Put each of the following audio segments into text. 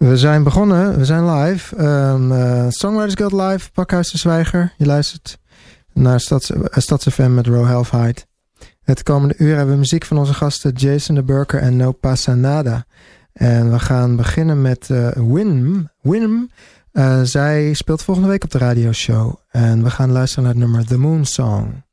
We zijn begonnen, we zijn live. Um, uh, Songwriters Guild Live, Pakhuis de Zwijger. Je luistert naar Stads, uh, met Ro Halfheid. Het komende uur hebben we muziek van onze gasten Jason de Burker en No Pasa Nada. En we gaan beginnen met uh, Wim. Wim, zij speelt volgende week op de radioshow. En we gaan luisteren naar het nummer The Moon Song.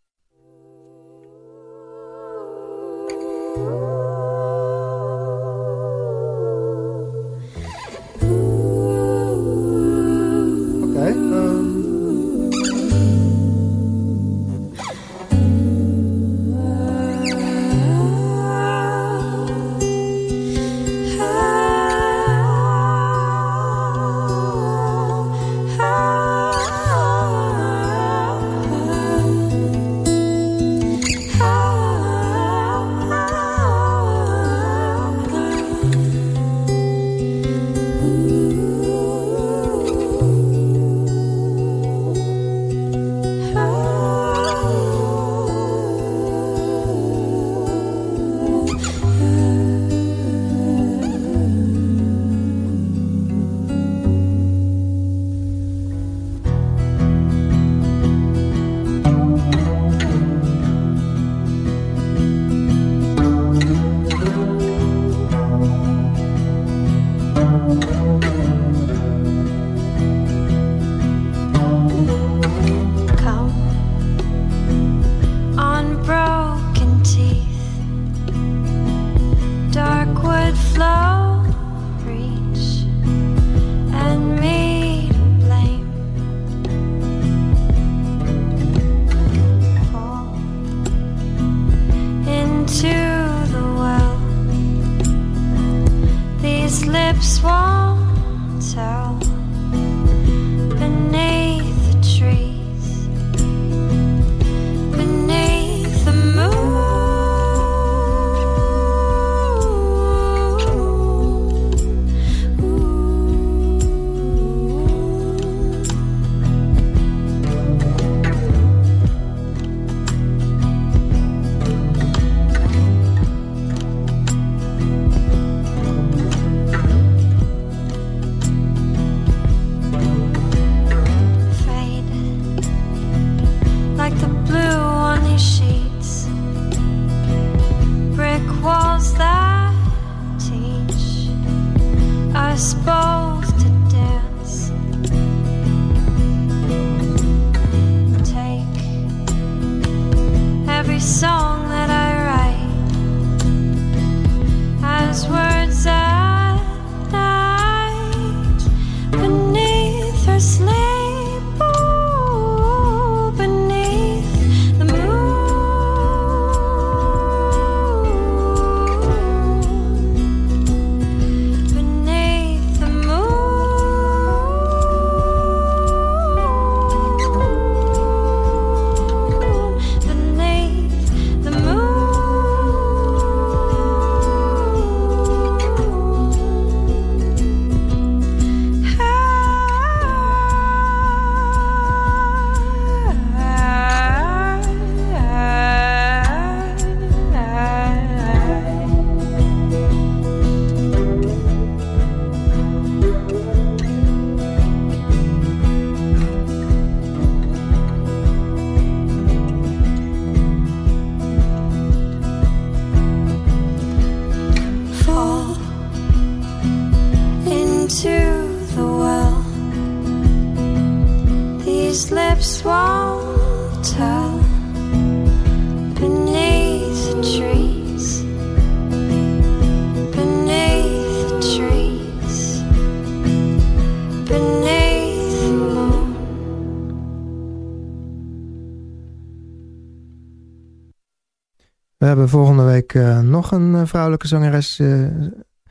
Een uh, vrouwelijke zangeres, uh,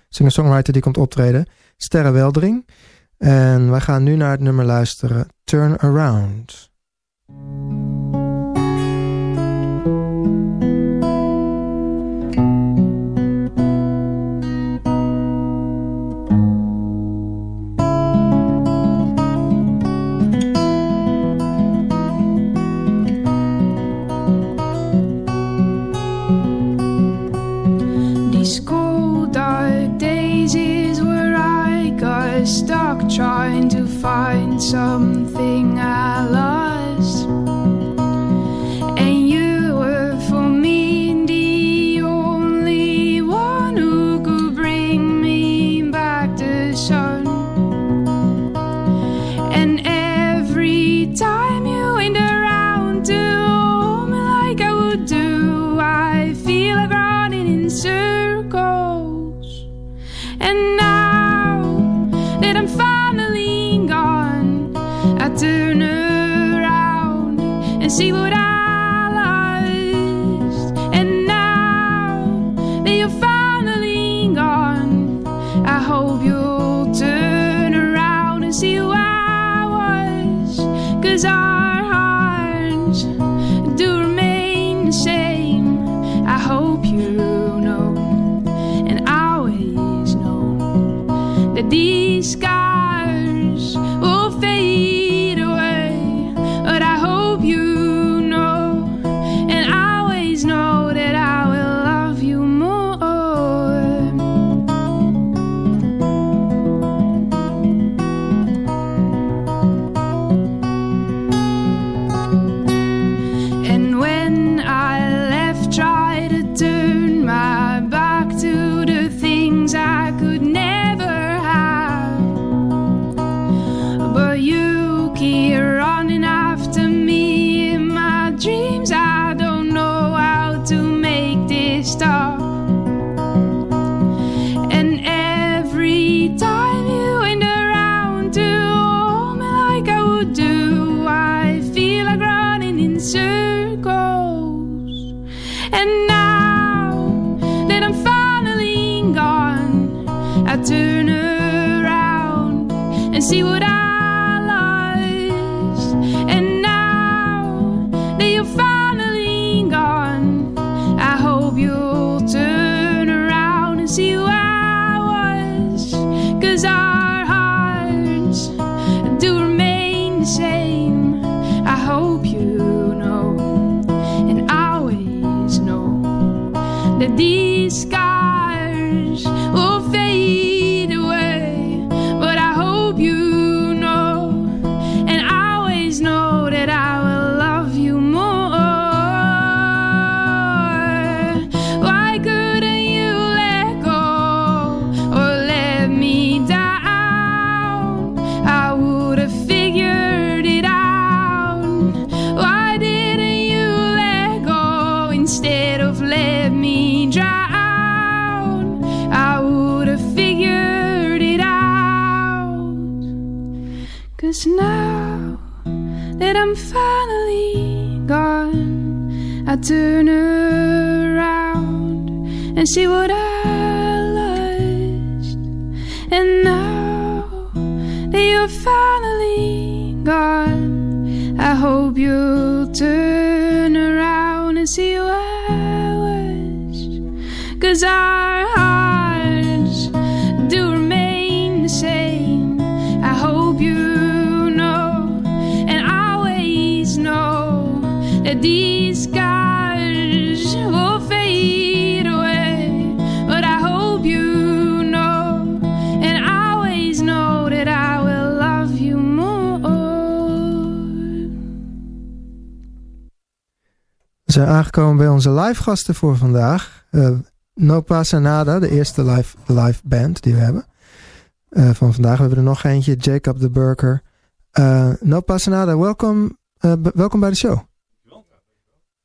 singer-songwriter die komt optreden. Sterre Weldering. En wij gaan nu naar het nummer luisteren. Turn Around. Stuck trying to find something I lost. And you were for me the only one who could bring me back the sun. And every time you went around to hold me like I would do, I feel like running in circles. Aangekomen bij onze live gasten voor vandaag. Eh, no Pasa Nada, de eerste live, live band die we hebben. eh, van vandaag. We hebben er nog eentje, Jacob de Burger. Eh no Pasa Nada, welkom, eh, welkom bij de show.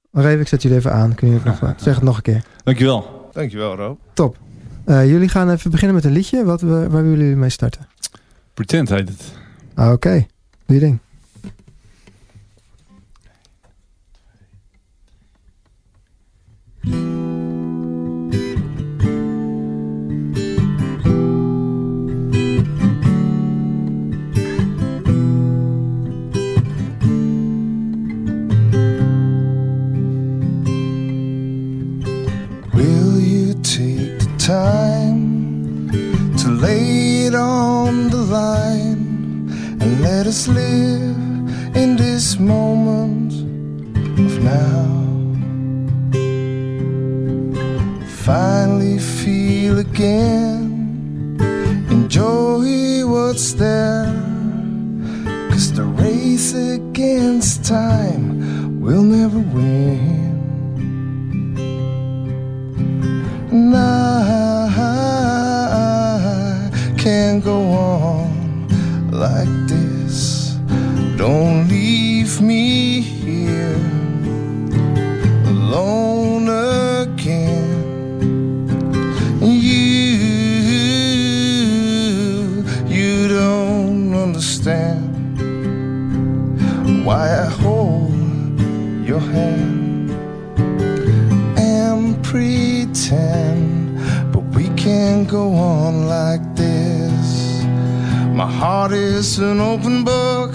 Wacht even, ik zet jullie even aan. Kun je het nog, zeg het nog een keer. Dankjewel. Dankjewel, Rob. Top. Eh, jullie gaan even beginnen met een liedje. Wat, we- waar willen jullie mee starten? Pretend heet het. Ah, Oké, doe je ding. Let us live in this moment of now? Finally feel again, enjoy what's there. Cause the race against time will never win. I My heart is an open book.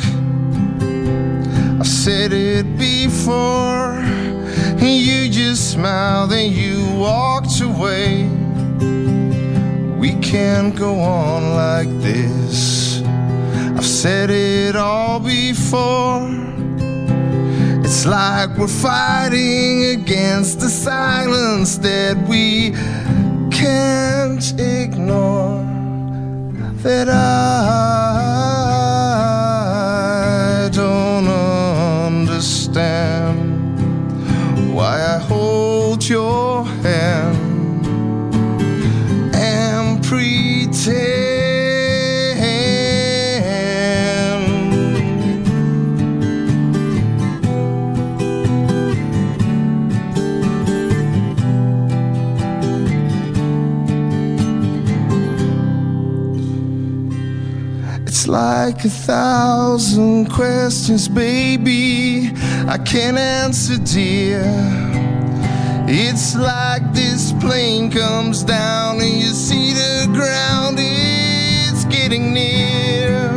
I said it before. And you just smiled and you walked away. We can't go on like this. I've said it all before. It's like we're fighting against the silence that we can't ignore. That I don't understand why I hold your hand It's like a thousand questions, baby. I can't answer, dear. It's like this plane comes down and you see the ground, it's getting near.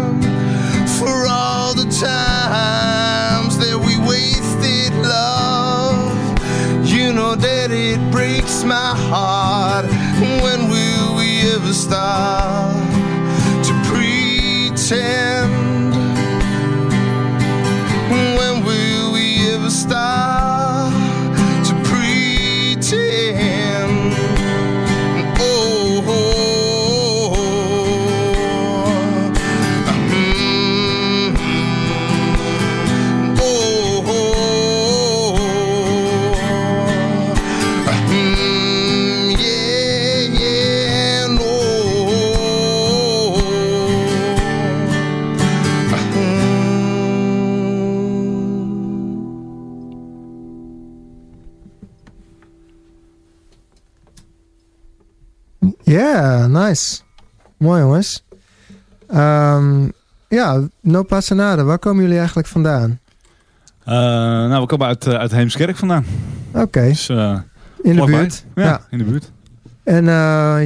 For all the times that we wasted love, you know that it breaks my heart. When will we ever stop to pretend? Nice. Mooi jongens. Ehm, ja, No Passanade, waar komen jullie eigenlijk vandaan? Eh, nou, we komen uit, eh, uit Heemskerk vandaan. Oké, Dus, eh, in de buurt. Ja, Ja. in de buurt. En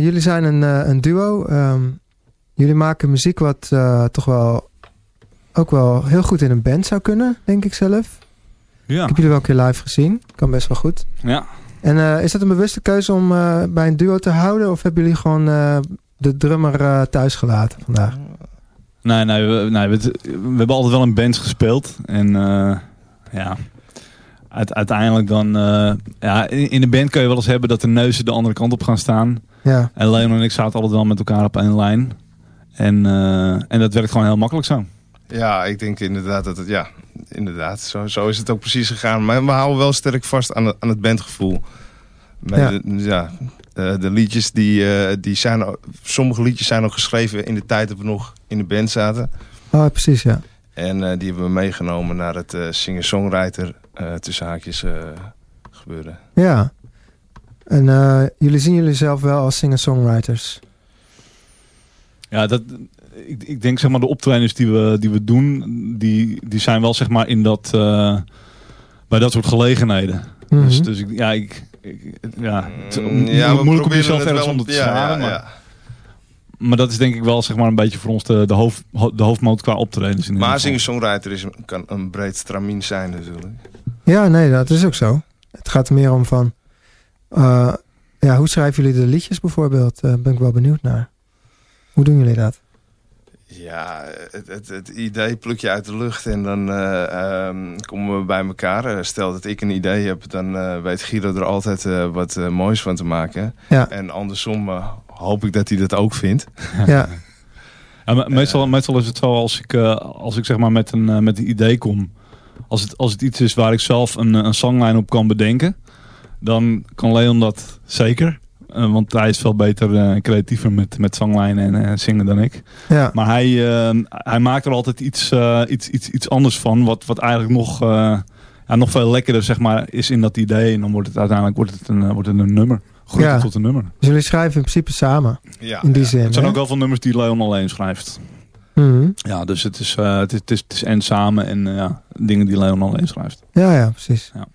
jullie zijn een, een duo. Ehm, jullie maken muziek wat toch wel ook wel heel goed in een band zou kunnen, denk ik zelf. Ja. Ik heb jullie wel een keer live gezien. Kan best wel goed. ja. En eh, is dat een bewuste keuze om eh, bij een duo te houden? Of hebben jullie gewoon eh, de drummer eh, thuis gelaten vandaag? Nee, nee, we, nee we, we hebben altijd wel in bands gespeeld. En eh, ja, uit, uiteindelijk dan... eh, ja, in, in de band kun je wel eens hebben dat de neuzen de andere kant op gaan staan. Ja, En Leon en ik zaten altijd wel met elkaar op één lijn. En, eh, en dat werkt gewoon heel makkelijk zo. Ja, ik denk inderdaad dat het, ja, inderdaad, zo, zo is het ook precies gegaan. Maar we houden wel sterk vast aan het, aan het bandgevoel. Bij Ja. De, ja, eh, de liedjes die, eh, die zijn, sommige liedjes zijn ook geschreven in de tijd dat we nog in de band zaten. oh, precies ja. En eh, die hebben we meegenomen naar het eh, singer-songwriter eh tussen haakjes eh, gebeuren. Ja. En eh, jullie zien jullie zelf wel als singer-songwriters. Ja, dat, ik, ik denk zeg maar de optredens die we, die we doen, die, die zijn wel zeg maar in dat, eh, bij dat soort gelegenheden. Mhm. Dus, dus ik, ja, ik, ik- ja, het is Mm, mo- moeilijk om jezelf ergens wel onder te ja, scharen. ja, maar, ja. maar dat is denk ik wel zeg maar een beetje voor ons de, de, hoofd, de hoofdmoot qua optredens. In ieder Maar geval. singer-songwriter is, kan een breed stramien zijn natuurlijk. Ja, nee, dat is ook zo. Het gaat er meer om van... eh, ja, hoe schrijven jullie de liedjes bijvoorbeeld? Daar ben ik wel benieuwd naar. Hoe doen jullie dat? Ja, het, het, het idee pluk je uit de lucht en dan eh, ehm, komen we bij elkaar. Eh, Stel dat ik een idee heb, dan eh, weet Guido er altijd eh, wat moois van te maken. Ja. En andersom eh, hoop ik dat hij dat ook vindt. Ja, Ja, me- meestal, meestal is het zo als ik, eh, als ik zeg maar met een, met een idee kom. Als het, als het iets is waar ik zelf een, een songlijn op kan bedenken. Dan kan Leon dat zeker. Eh, want hij is veel beter en creatiever met, met zanglijnen en eh, zingen dan ik. Ja, Maar hij, eh, hij maakt er altijd iets, eh, iets, iets, iets anders van. Wat, wat eigenlijk nog, eh, ja, nog veel lekkerder zeg maar, is in dat idee. En dan wordt het uiteindelijk wordt het een, eh, wordt het een nummer. Groeit Ja. het tot een nummer. dus jullie schrijven in principe samen. Ja, In die ja. zin. Het zijn hè? ook wel veel nummers die Leon alleen schrijft. Mhm. Ja, dus het is, eh, het is, het is, het is en samen en eh, ja, dingen die Leon alleen schrijft. Ja, ja, precies. Ja.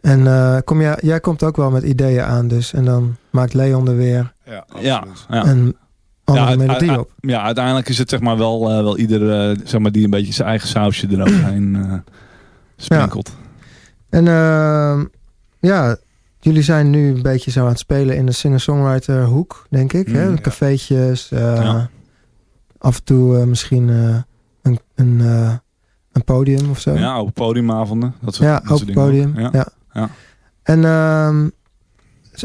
En eh, kom jij, jij komt ook wel met ideeën aan dus. En dan maakt Leon er weer Ja, Ja, absoluut. ja. een andere Ja, melodie op. ja, uiteindelijk is het zeg maar wel, eh, wel ieder eh, zeg maar, die een beetje zijn eigen sausje eroverheen eh sprinkelt. En ehm, ja, jullie zijn nu een beetje zo aan het spelen in de singer-songwriter hoek, denk ik. hè? Mm, ja. Cafeetjes, eh, Ja. af en toe misschien eh, een, een, eh, een podium of zo. Ja, open podiumavonden. Dat soort, Ja, dat soort open dingen podium. Ja. Ja. En ehm,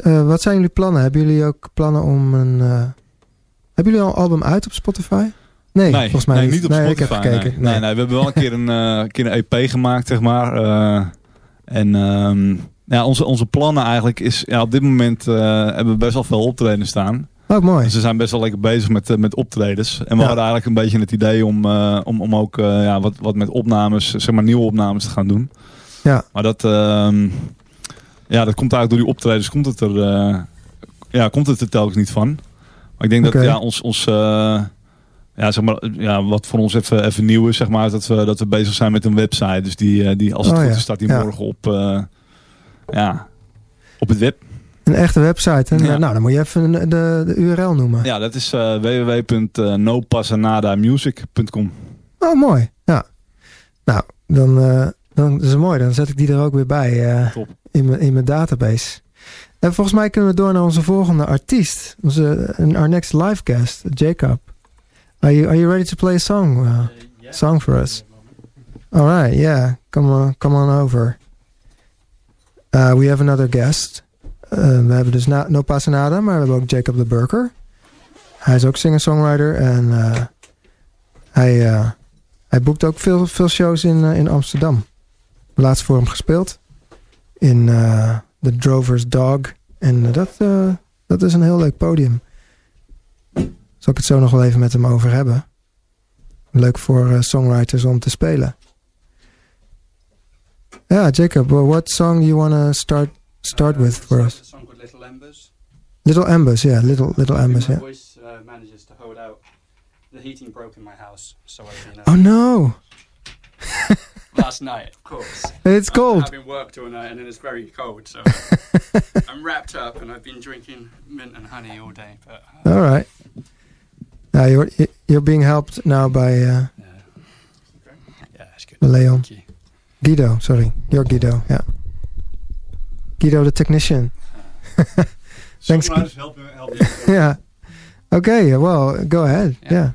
eh, wat zijn jullie plannen? Hebben jullie ook plannen om een... eh, hebben jullie al een album uit op Spotify? Nee, Nee, volgens mij nee, niet. op nee, Spotify. ik heb gekeken. Nee. Nee, we hebben wel een keer een, eh, keer een EP gemaakt, zeg maar. En ehm, ja, onze, onze plannen eigenlijk is... Ja, op dit moment hebben we best wel veel optreden staan. Oh, mooi. Dus we zijn best wel lekker bezig met, met optredens. En we Ja. hadden eigenlijk een beetje het idee om, om, om ook ja, wat, wat met opnames, zeg maar nieuwe opnames te gaan doen. Ja. Maar dat, ehm, ja, dat komt eigenlijk door die optredens, komt het er, eh, ja, komt het er telkens niet van. Maar ik denk dat ja, ons, ons eh, ja, zeg maar, ja, wat voor ons even, even nieuw is, zeg maar, is dat we, dat we bezig zijn met een website. Dus die, eh, die als het Oh, goed ja. is, staat die Ja. morgen op, ja, op het web. Een echte website. En, Ja. nou, dan moet je even de, de, de URL noemen. Ja, dat is uh, www.nopasanadamusic.com. Oh, mooi. Ja. Nou, dan, dan is het mooi. Dan zet ik die er ook weer bij eh, Top. in, mijn, in mijn database. En volgens mij kunnen we door naar onze volgende artiest. Onze, uh, our next live guest, Jacob. Are you, are you ready to play a song? Uh, song for us? All right, yeah. Come on, come on over. Uh, we have another guest. Uh, we hebben dus na, No Passanada, maar we hebben ook Jacob de Burker. Hij is ook singer-songwriter en uh, hij, uh, hij boekt ook veel, veel shows in, uh, in Amsterdam. Laatst voor hem gespeeld. In uh, The Drover's Dog. En dat, uh, dat is een heel leuk podium. Zal ik het zo nog wel even met hem over hebben. Leuk voor songwriters om te spelen. Ja, yeah, Jacob, well, what song do you want to start start with for us? A song called Little Embers. Little Embers, yeah, Little Little Embers, my yeah. voice uh, manages to hold out. The heating broke in my house, so I've been. Uh, Oh no! Last night, of course. It's cold. I'm cold. having worked all night, and then it's very cold, so I'm wrapped up, and I've been drinking mint and honey all day. But uh, All right. Now you're you're being helped now by uh, yeah, yeah, that's good. Leon. Thank. Guido. Sorry, you're Guido. Yeah. Guido, the technician. Thanks. Songwriters help, help you. yeah. Okay. Well, go ahead. Yeah. yeah.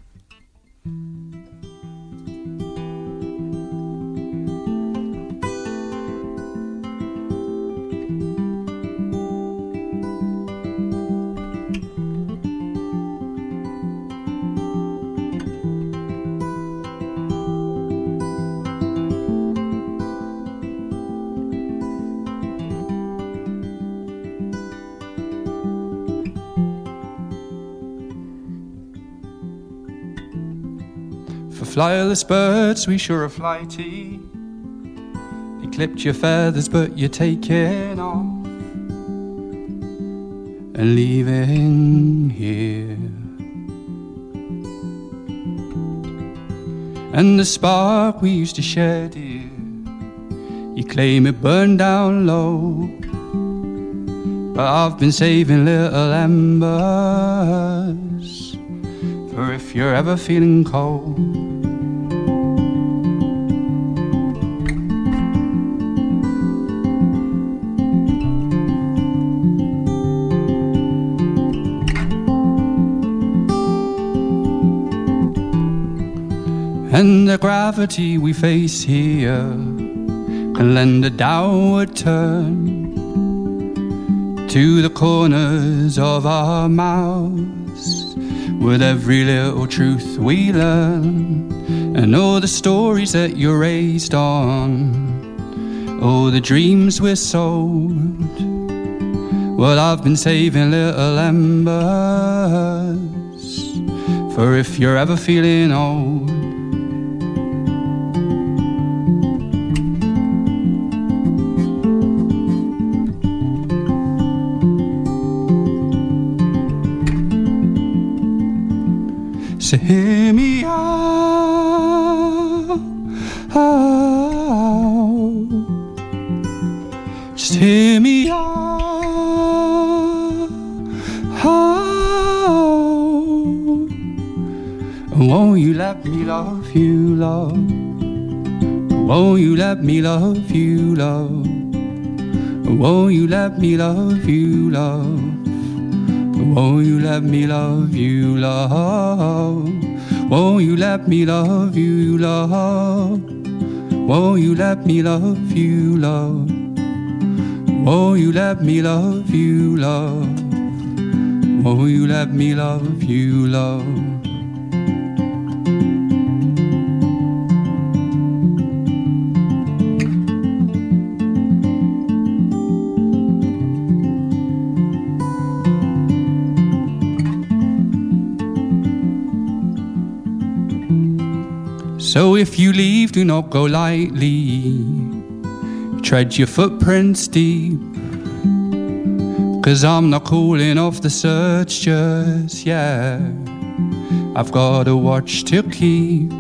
Flyerless birds, we sure are flighty. They clipped your feathers, but you're taking off and leaving here. And the spark we used to share, dear, you claim it burned down low. But I've been saving little embers for if you're ever feeling cold. And the gravity we face here can lend a downward turn to the corners of our mouths with every little truth we learn, and all the stories that you're raised on, all the dreams we're sold. Well, I've been saving little embers for if you're ever feeling old. So hear me out, out. Just hear me out, out. And won't you let me love you, love? Won't you let me love you, love? Won't you let me love you, love? Won't you let me love you, love? Won't you let me love you, love? Won't you let me love you, love? Won't you let me love you, love? Won't you let me love you, love? So if you leave, do not go lightly. Tread your footprints deep. Cause I'm not calling off the search just yet. I've got a watch to keep.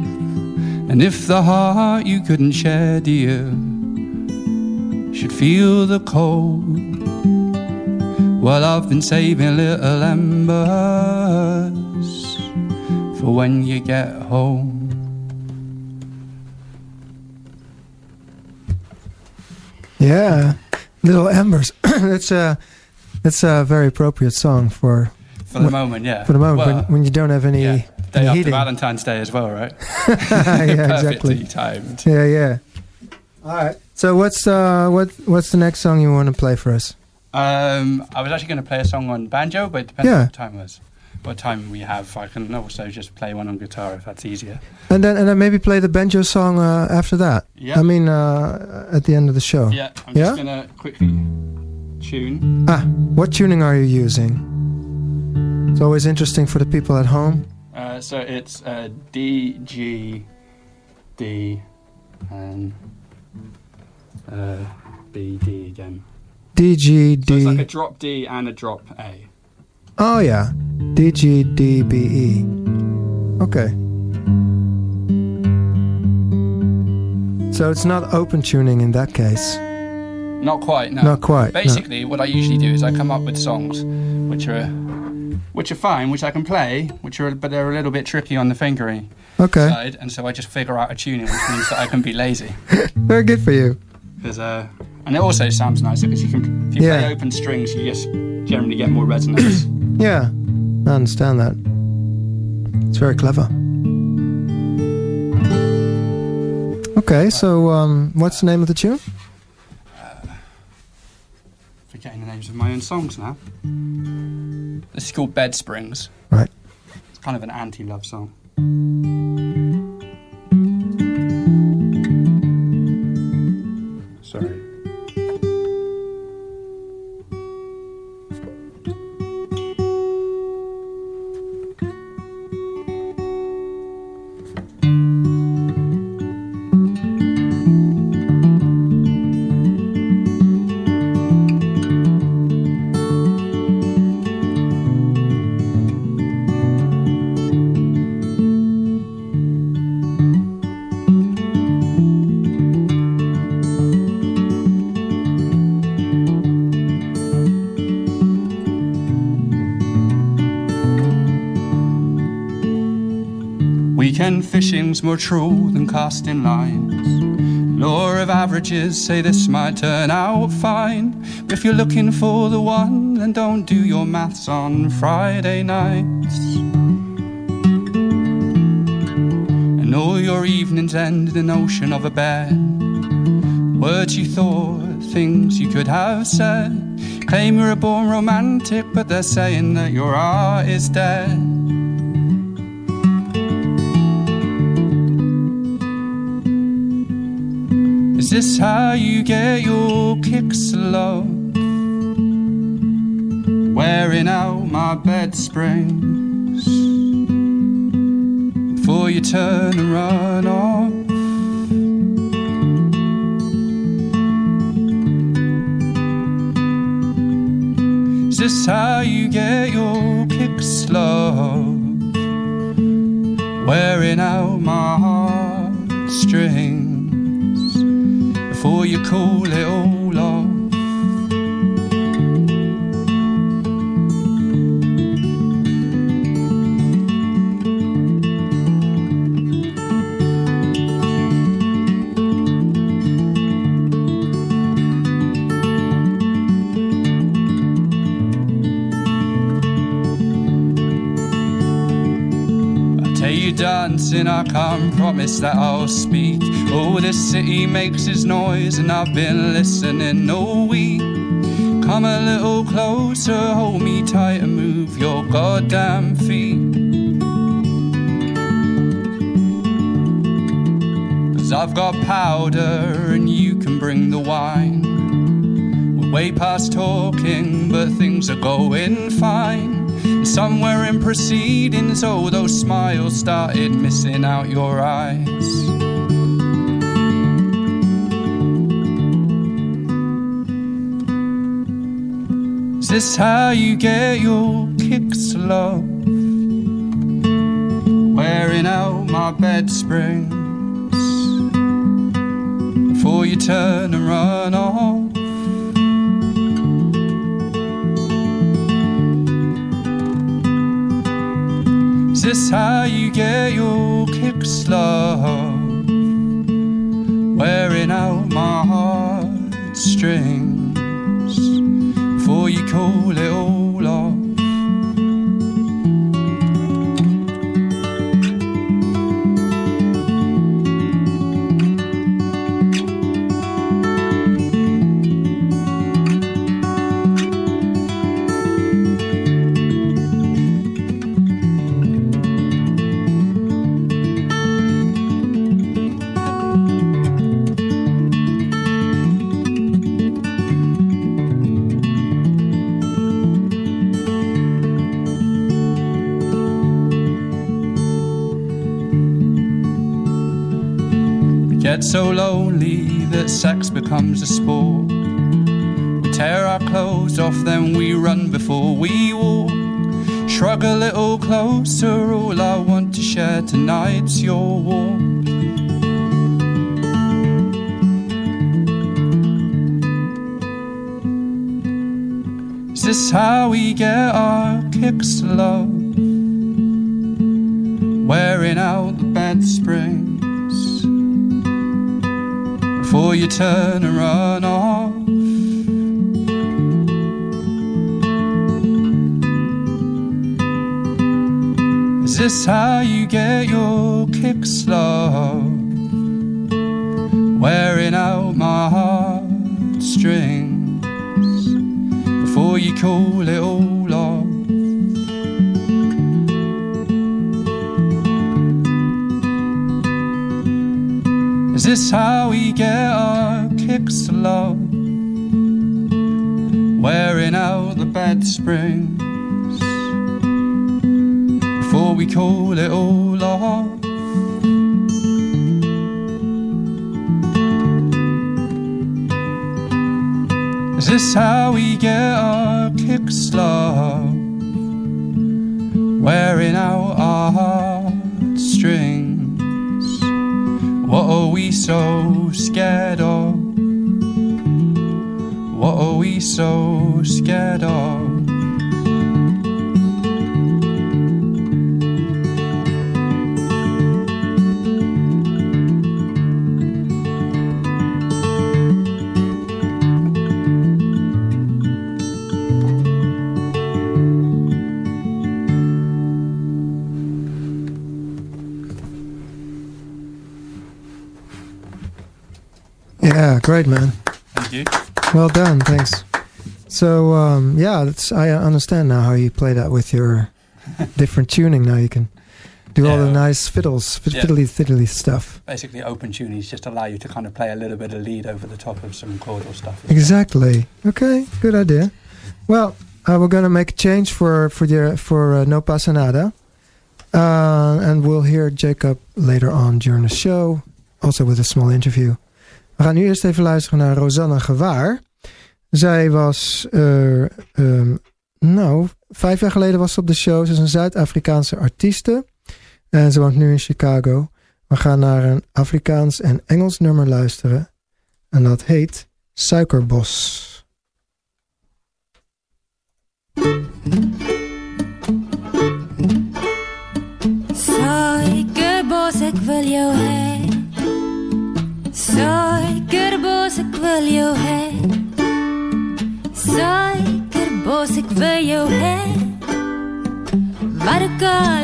And if the heart you couldn't share, dear, should feel the cold. Well, I've been saving little embers for when you get home. Yeah, Little Embers. that's a that's a very appropriate song for For the Wh- moment, yeah. for the moment Well, when, when you don't have any, yeah, day any after heating. Valentine's Day as well, right? yeah, exactly. timed. Yeah, yeah. All right. So what's uh what what's the next song you want to play for us? Um, I was actually going to play a song on banjo, but it depends Yeah. what time was. What time we have. I can also just play one on guitar if that's easier. And then and then maybe play the banjo song uh, after that. Yeah. I mean uh, at the end of the show. yeah, I'm Yeah? just to quickly tune. Ah, what tuning are you using? It's always interesting for the people at home. Uh, so it's uh, D, G, D, and uh, B, D again. D G D. So it's like a drop D and a drop A. Oh yeah, D G D B E. Okay. So it's not open tuning in that case. Not quite, no. Not quite. no. Basically, what I usually do is I come up with songs which are which are fine, which I can play, which are but they're a little bit tricky on the fingering Okay. side, and so I just figure out a tuning, which means that I can be lazy. Very good for you. 'Cause, uh, and it also sounds nicer because you can if you Yeah. play open strings, you just generally get more resonance. Yeah, I understand that. It's very clever. Okay, so um, what's the name of the tune? Forgetting the names of my own songs now. This is called Bed Springs. Right. It's kind of an anti-love song. True than casting lines. Law of averages say this might turn out fine. But if you're looking for the one, then don't do your maths on Friday nights. And all your evenings end in the notion of a bed. Words you thought, things you could have said. Claim you're a born romantic, but they're saying that your art is dead. Is this how you get your kicks, love? Wearing out my bed springs before you turn and run off. Is this how you get your kicks, love? Wearing out my heartstrings before you call it all off. I tell you dancing, I can't promise that I'll speak. Oh, this city makes its noise, and I've been listening all week. Come a little closer, hold me tight, and move your goddamn feet. Cause I've got powder, and you can bring the wine. We're way past talking, but things are going fine. Somewhere in proceedings, oh, those smiles started missing out your eyes. This how you get your kicks, love? Wearing out my bed springs before you turn and run off. Is this how you get your kicks, love? Wearing out my heartstrings becomes a sport. We tear our clothes off, then we run before we walk. Shrug a little closer, all I want to share tonight's your warmth. Is this how we get our kicks, love? You turn and run off. Is this how you get your kicks, love? Wearing out the bed springs before we call it all off. Is this how we get our kicks, love? Wearing out our heartstrings. What are we so scared of? What are we so scared of? Yeah, great, man. Thank you. Well done, thanks. So um, yeah, I understand now how you play that with your different tuning. Now you can do yeah. all the nice fiddles, yeah. fiddly fiddly stuff. Basically, open tunings just allow you to kind of play a little bit of lead over the top of some chordal stuff. Exactly. Okay, good idea. Well, uh, we're gonna make a change for for the for uh, No Pasa Nada, uh, and we'll hear Jacob later on during the show, also with a small interview. We gaan nu eerst even luisteren naar Rosanna Gewaar. Zij was, uh, nou, vijf jaar geleden was ze op de show. Ze is een Zuid-Afrikaanse artieste. En ze woont nu in Chicago. We gaan naar een Afrikaans en Engels nummer luisteren. En dat heet Suikerbos. God.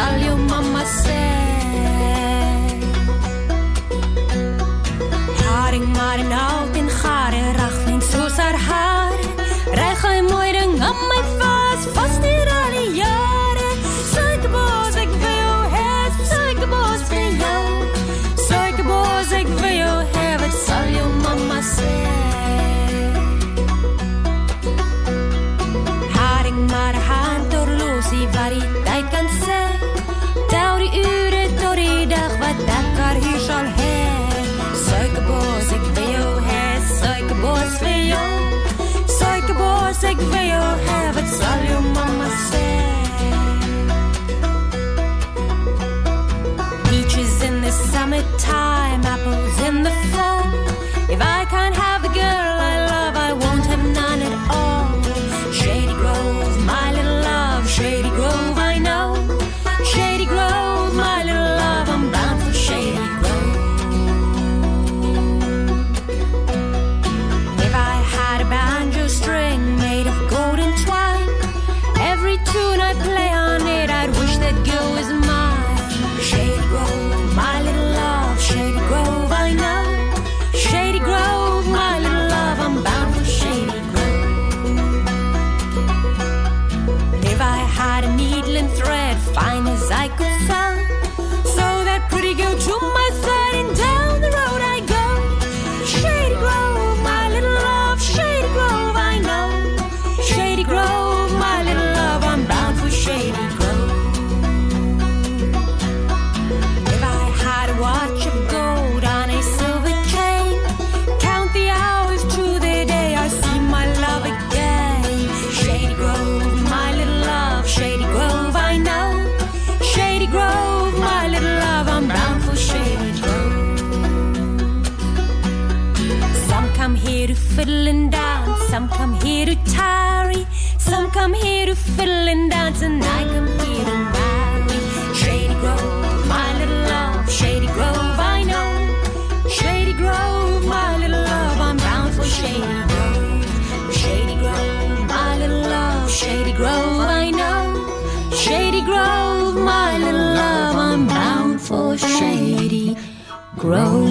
salió for Shady Grove.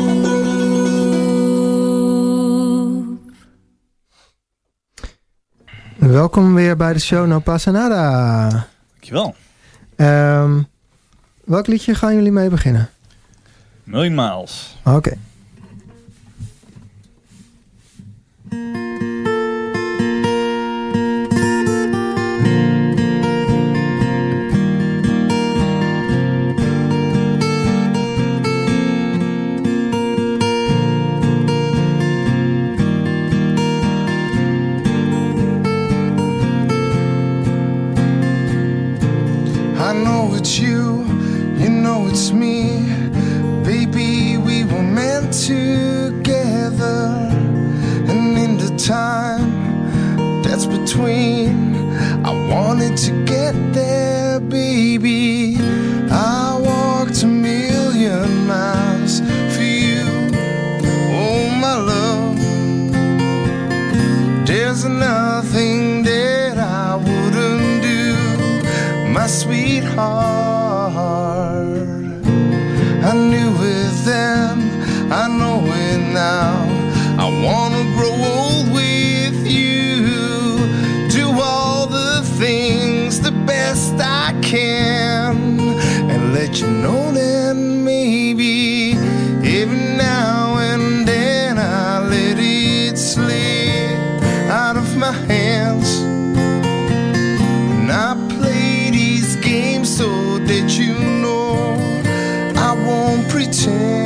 Welkom weer bij de show No Pasanada. Dankjewel. Um, welk liedje gaan jullie mee beginnen? Million Miles. Oké. to get there, baby. I walked a million miles for you, oh my love. There's nothing that I wouldn't do, my sweet. 情。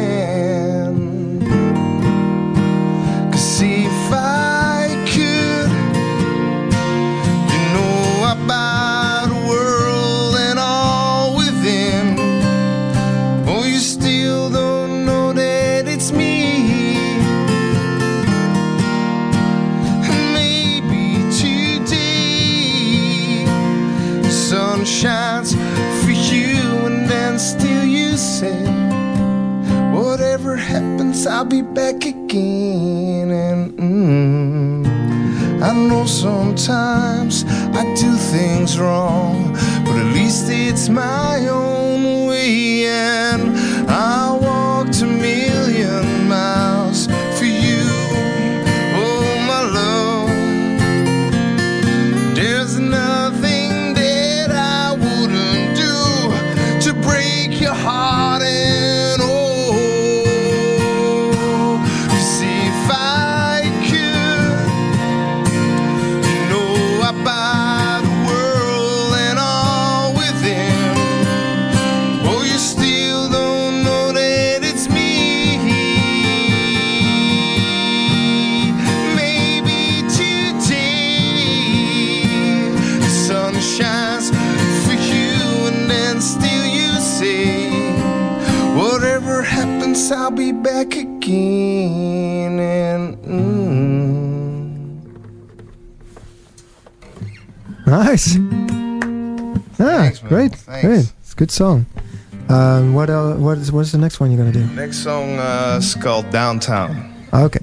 Good song. Um, what else, what is what's the next one you're gonna do? Next song uh, is called Downtown. Okay.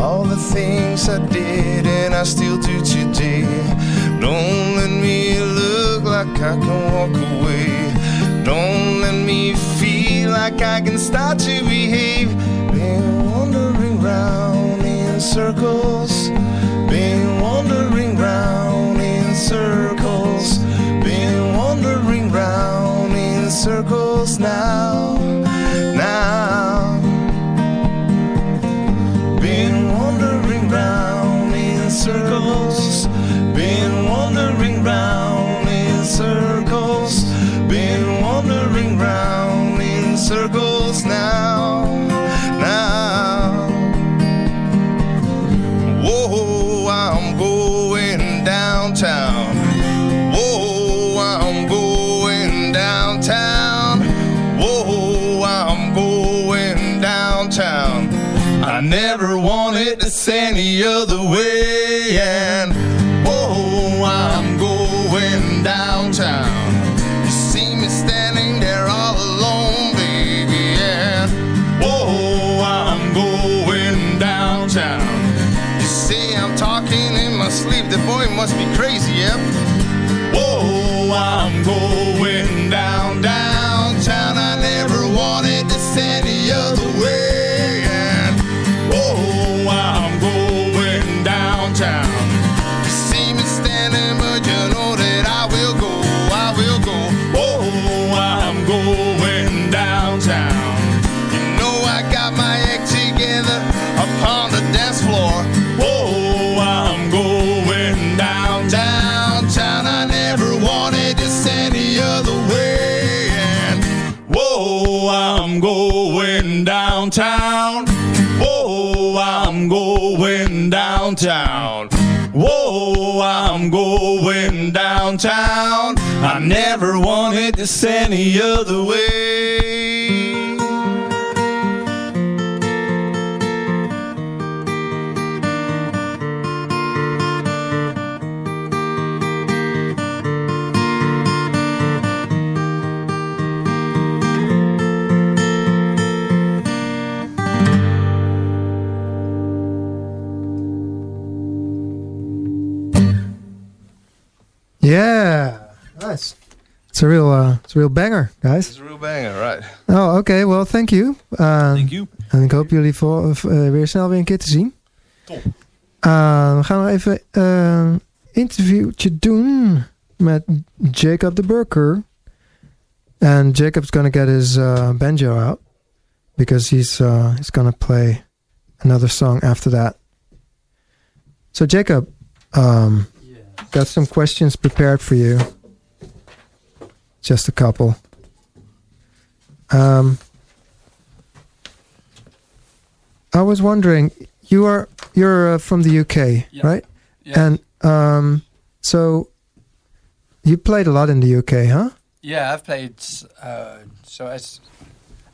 All the things I did and I still do today. Don't let me look like I can walk away. Don't let me feel like I can start to behave. Been wandering round in circles. Been wandering round in circles. Been wandering round in circles now. Any other way. And whoa, I'm going downtown. You see me standing there all alone, baby. And whoa, I'm going downtown. You see, I'm talking in my sleep. The boy must be crazy, downtown. Whoa, I'm going downtown. Whoa, I'm going downtown. I never wanted this any other way. Yeah, nice. It's a real, uh, it's a real banger, guys. It's a real banger, right? Oh, okay. Well, thank you. Uh, Thank you. En ik hoop jullie voor, eh, weer snel weer een keer te zien. Top. Uh, we gaan nog even eh, een interviewtje doen met Jacob de Burker. And Jacob's gonna get his uh, banjo out because he's uh, he's gonna play another song after that. So Jacob, um, got some questions prepared for you. Just a couple. Um, I was wondering, you are you're uh, from the UK, Yeah. right? Yeah. And um, so you played a lot in the UK, huh? Yeah, I've played. Uh, so as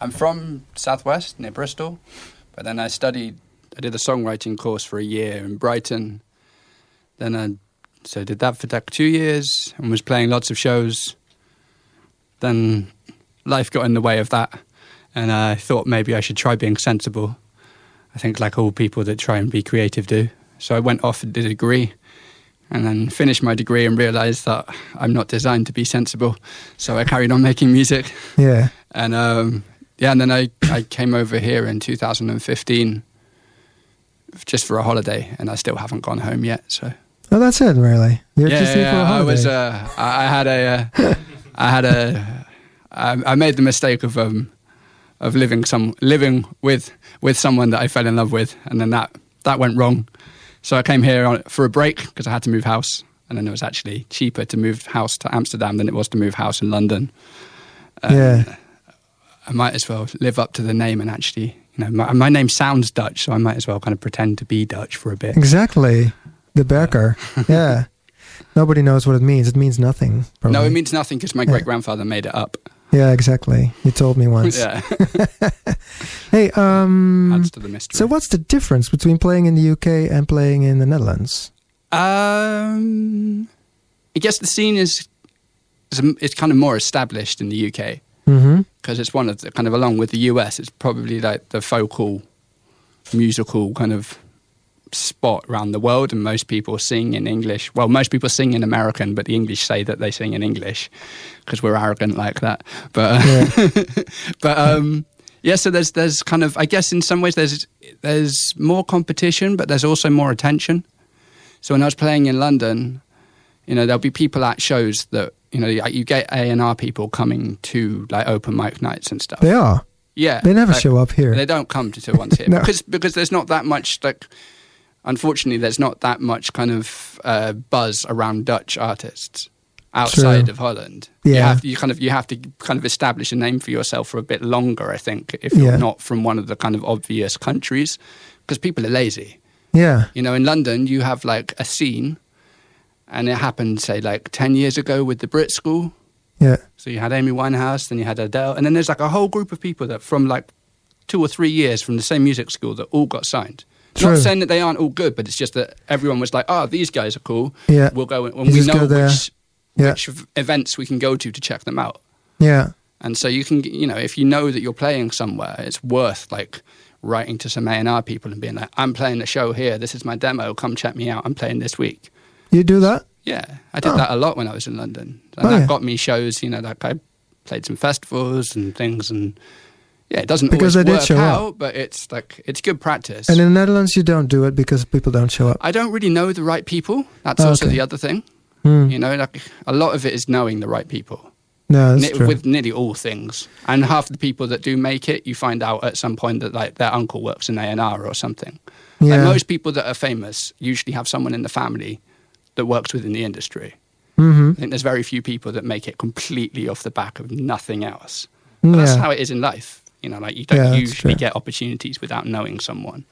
I'm from Southwest near Bristol, but then I studied. I did a songwriting course for a year in Brighton. Then I so did that for like two years and was playing lots of shows. Then life got in the way of that, and I thought maybe I should try being sensible. I think like all people that try and be creative do. So I went off and did a degree and then finished my degree and realized that I'm not designed to be sensible. So I carried on making music. Yeah. And um, yeah, and then I, I came over here in 2015 just for a holiday, and I still haven't gone home yet. So Oh, that's it, really. You're yeah, just here for a yeah, I was. Uh, I, I had a. Uh, I had a. I, I made the mistake of um, of living some living with with someone that I fell in love with, and then that that went wrong. So I came here on, for a break because I had to move house, and then it was actually cheaper to move house to Amsterdam than it was to move house in London. Um, yeah. I might as well live up to the name and actually, you know, my, my name sounds Dutch, so I might as well kind of pretend to be Dutch for a bit. Exactly. The Berker. yeah. Nobody knows what it means. It means nothing. Probably. No, it means nothing because my great grandfather made it up. Yeah, exactly. You told me once. yeah, Hey, um, adds to the mystery. so what's the difference between playing in the UK and playing in the Netherlands? Um, I guess the scene is is, is kind of more established in the UK Mm-hmm. because it's one of the kind of along with the US, it's probably like the focal musical kind of spot around the world, and most people sing in English. Well, most people sing in American, but the English say that they sing in English because we're arrogant like that. But but um, yeah, so there's there's kind of I guess in some ways there's there's more competition, but there's also more attention. So when I was playing in London, you know, there'll be people at shows that you know you get A and R people coming to like open mic nights and stuff. They are. yeah, They never like, show up here. They don't come to, to ones here No. because because there's not that much like. Unfortunately, there's not that much kind of uh, buzz around Dutch artists outside True. of Holland. You Yeah. have to, you kind of you have to kind of establish a name for yourself for a bit longer. I think if you're Yeah. not from one of the kind of obvious countries, because people are lazy. Yeah. You know, in London, you have like a scene, and it happened, say, like 10 years ago with the Brit School. Yeah. So you had Amy Winehouse, then you had Adele, and then there's like a whole group of people that from like two or three years from the same music school that all got signed True. Not saying that they aren't all good, but it's just that everyone was like, "Oh, these guys are cool. Yeah. We'll go." And we know which Yeah. which events we can go to to check them out. Yeah. And so you can, you know, if you know that you're playing somewhere, it's worth like writing to some A&R people and being like, I'm playing the show here. This is my demo. Come check me out. I'm playing this week. You do that? Yeah, I did Oh. that a lot when I was in London. And Oh, that yeah. got me shows, you know, like I played some festivals and things. And yeah, it doesn't Because always they did work show up. out, but it's like, it's good practice. And in the Netherlands, you don't do it because people don't show up. I don't really know the right people. That's Oh, also okay. the other thing. Hmm. You know, like a lot of it is knowing the right people. No, that's Ni- true. with nearly all things. And half the people that do make it, you find out at some point that like their uncle works in A and R or something. yeah. Like most people that are famous usually have someone in the family that works within the industry. hmm I think there's very few people that make it completely off the back of nothing else. But that's how it is in life. You know, like you don't Yeah, usually get opportunities without knowing someone.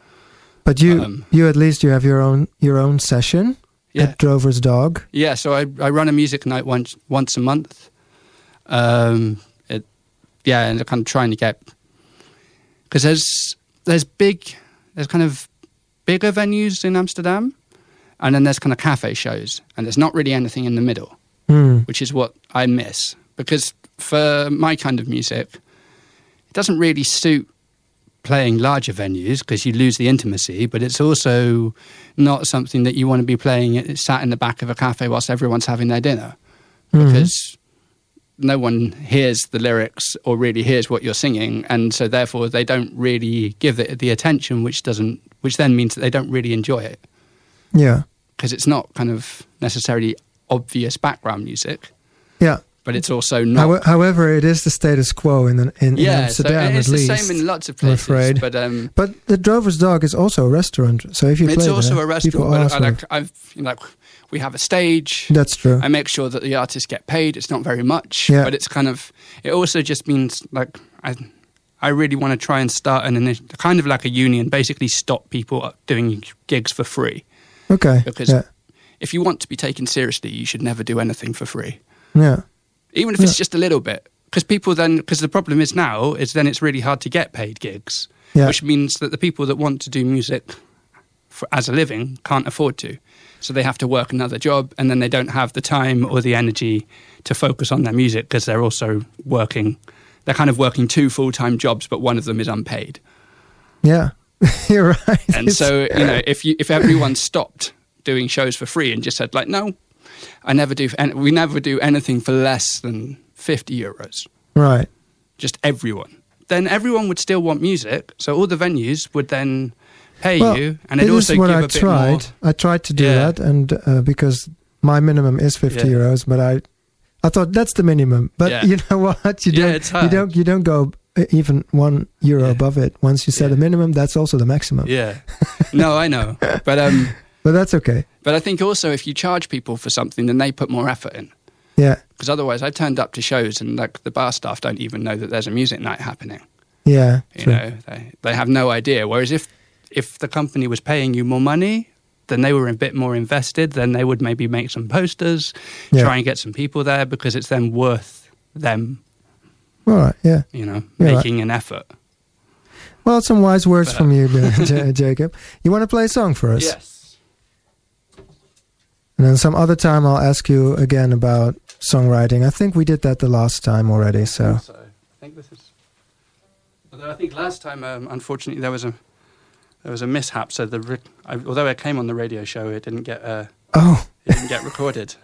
But you, um, you at least you have your own your own session Yeah. at Drover's Dog. Yeah, so I, I run a music night once once a month. Um, it, yeah, and I'm kind of trying to get because there's there's big there's kind of bigger venues in Amsterdam, and then there's kind of cafe shows, and there's not really anything in the middle, Hmm. which is what I miss because for my kind of music, it doesn't really suit playing larger venues because you lose the intimacy, but it's also not something that you want to be playing it sat in the back of a cafe whilst everyone's having their dinner Mhm. because no one hears the lyrics or really hears what you're singing and so therefore they don't really give it the attention which doesn't which then means that they don't really enjoy it Yeah. because it's not kind of necessarily obvious background music Yeah. But it's also not How, however, it is the status quo in in, in yeah Amsterdam so it's at the least. same in lots of places. I'm afraid. but um But the Drover's Dog is also a restaurant, so if you it's also there, a restaurant but I, like i've you know, like we have a stage that's true. I make sure that the artists get paid. It's not very much, Yeah. but it's kind of. It also just means like I, I really want to try and start an initiative, kind of like a union, basically stop people doing gigs for free. okay. Because yeah. if you want to be taken seriously, you should never do anything for free, Yeah. Even if it's just a little bit. Because people then, because the problem is now is then it's really hard to get paid gigs, Yeah. which means that the people that want to do music for, as a living can't afford to. So they have to work another job, and then they don't have the time or the energy to focus on their music because they're also working. They're kind of working two full time jobs, but one of them is unpaid. Yeah. You're right. And It's- so you know, if you if everyone stopped doing shows for free and just said like, no, I never do, and we never do anything for less than fifty euros. right. just everyone. Then everyone would still want music, so all the venues would then pay Well, you, and it also what give I a bit tried. more. I tried to do Yeah. that, and uh, because my minimum is fifty Yeah. euros, but I, I thought that's the minimum. But Yeah. you know what? You don't. You don't. You don't go uh, even one euro above it. Once you set a minimum, that's also the maximum. Yeah, no, I know, but um, But that's okay. but I think also if you charge people for something, then they put more effort in. Yeah. Because otherwise, I turned up to shows and like the bar staff don't even know that there's a music night happening. Yeah. You true. know, they they have no idea. Whereas if if the company was paying you more money, then they were a bit more invested. Then they would maybe make some posters, Yeah. try and get some people there because it's then worth them, All right. Yeah. you know, Yeah, making an effort. Well, some wise words But- from you, uh, J- Jacob. You want to play a song for us? Yes. And then some other time I'll ask you again about songwriting. I think we did that the last time already. So So I think this is. Although I think last time, um, unfortunately, there was a there was a mishap. So the I, although I came on the radio show, it didn't get uh, oh it didn't get recorded.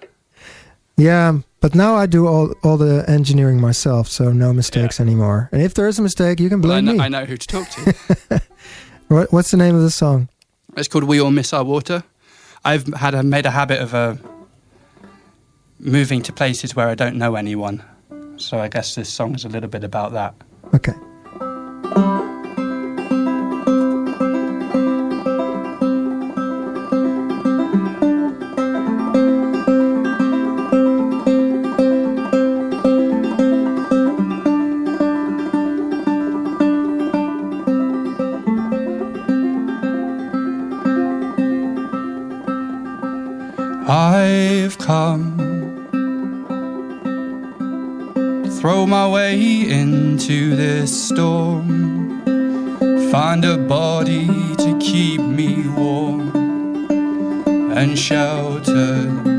yeah, but now I do all all the engineering myself, so no mistakes anymore. And if there is a mistake, you can Well, I, blame know, me. I know who to talk to. What, what's the name of the song? it's called "We All Miss Our Water." I've had a, made a habit of uh, moving to places where I don't know anyone. So I guess this song is a little bit about that. Okay. I've come throw my way into this storm. find a body to keep me warm and sheltered.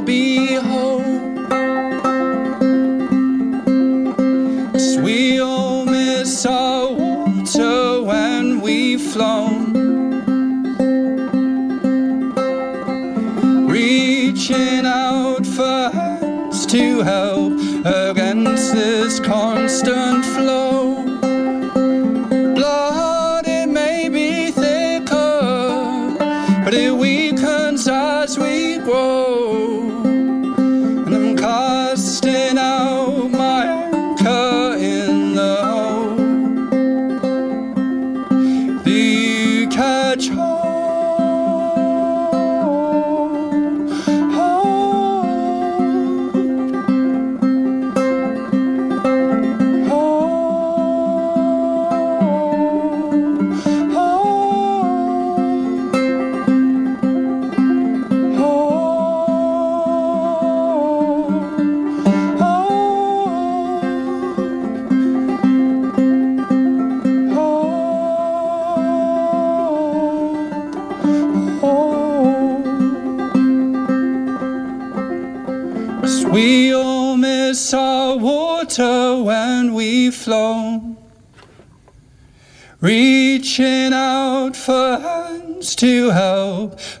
Be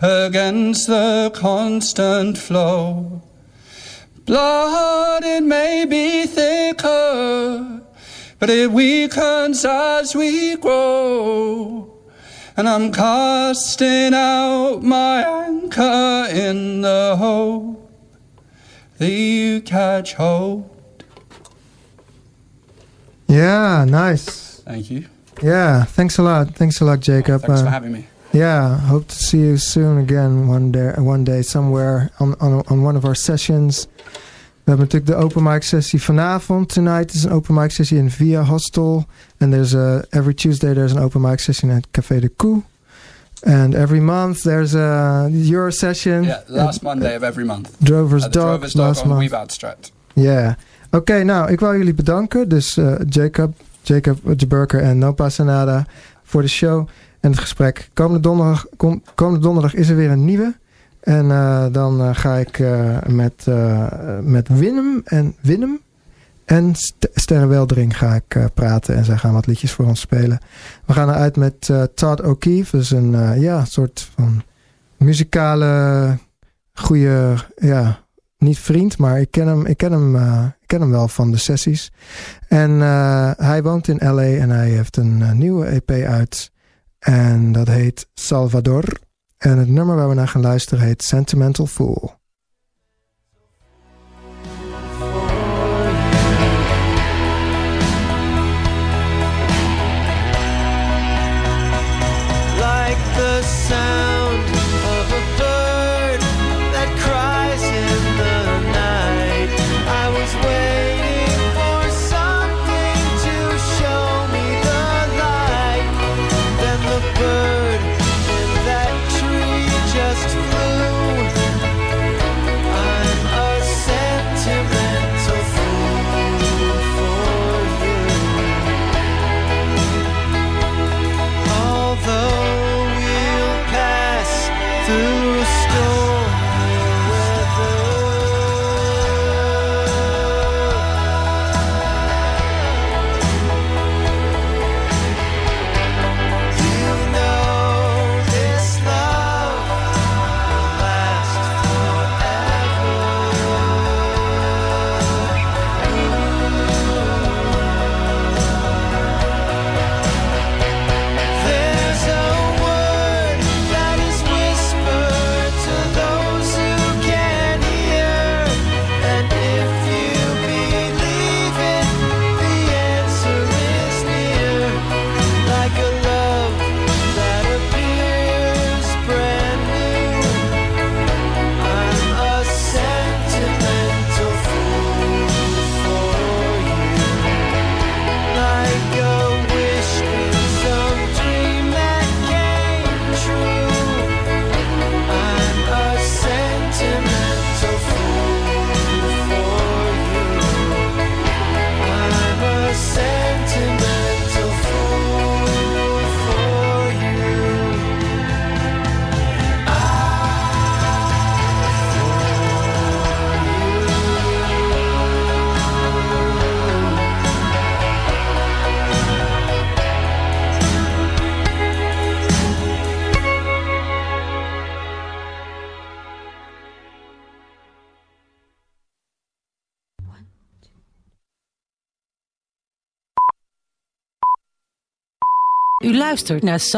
against the constant flow. Blood, it may be thicker, but it weakens as we grow. And I'm casting out my anchor in the hope that you catch hold. Yeah, nice. Thank you. Yeah, thanks a lot. Thanks a lot, Jacob. Thanks for Uh, having me. Yeah, hope to see you soon again one day, one day somewhere on, on, on one of our sessions. We hebben natuurlijk de open mic sessie vanavond. Tonight is een open mic sessie in Via Hostel. And there's a, every Tuesday there's an open mic session at Café de Koe. And every month there's a Euro session. Yeah, last Monday of every month. Drover's Dog. Drover's Dog last on month. Weebout. Ja. Oké, nou, ik wou jullie bedanken. Dus eh, Jacob, Jacob Jaburker en No Pasa Nada voor de show en gesprek. Komende donderdag, kom- komende donderdag is er weer een nieuwe. En eh, dan eh, ga ik eh, met, met Willem en Willem en St Sterre Weldering ga ik praten. En zij gaan wat liedjes voor ons spelen. We gaan eruit met Todd O'Keefe. Dus een ja, soort van muzikale, goede, ja, niet vriend, maar ik ken hem, ik ken hem, ik ken hem wel van de sessies. En hij woont in LA en hij heeft een nieuwe EP uit. En dat heet Salvador. En het nummer waar we naar gaan luisteren heet Sentimental Fool. Luistert naar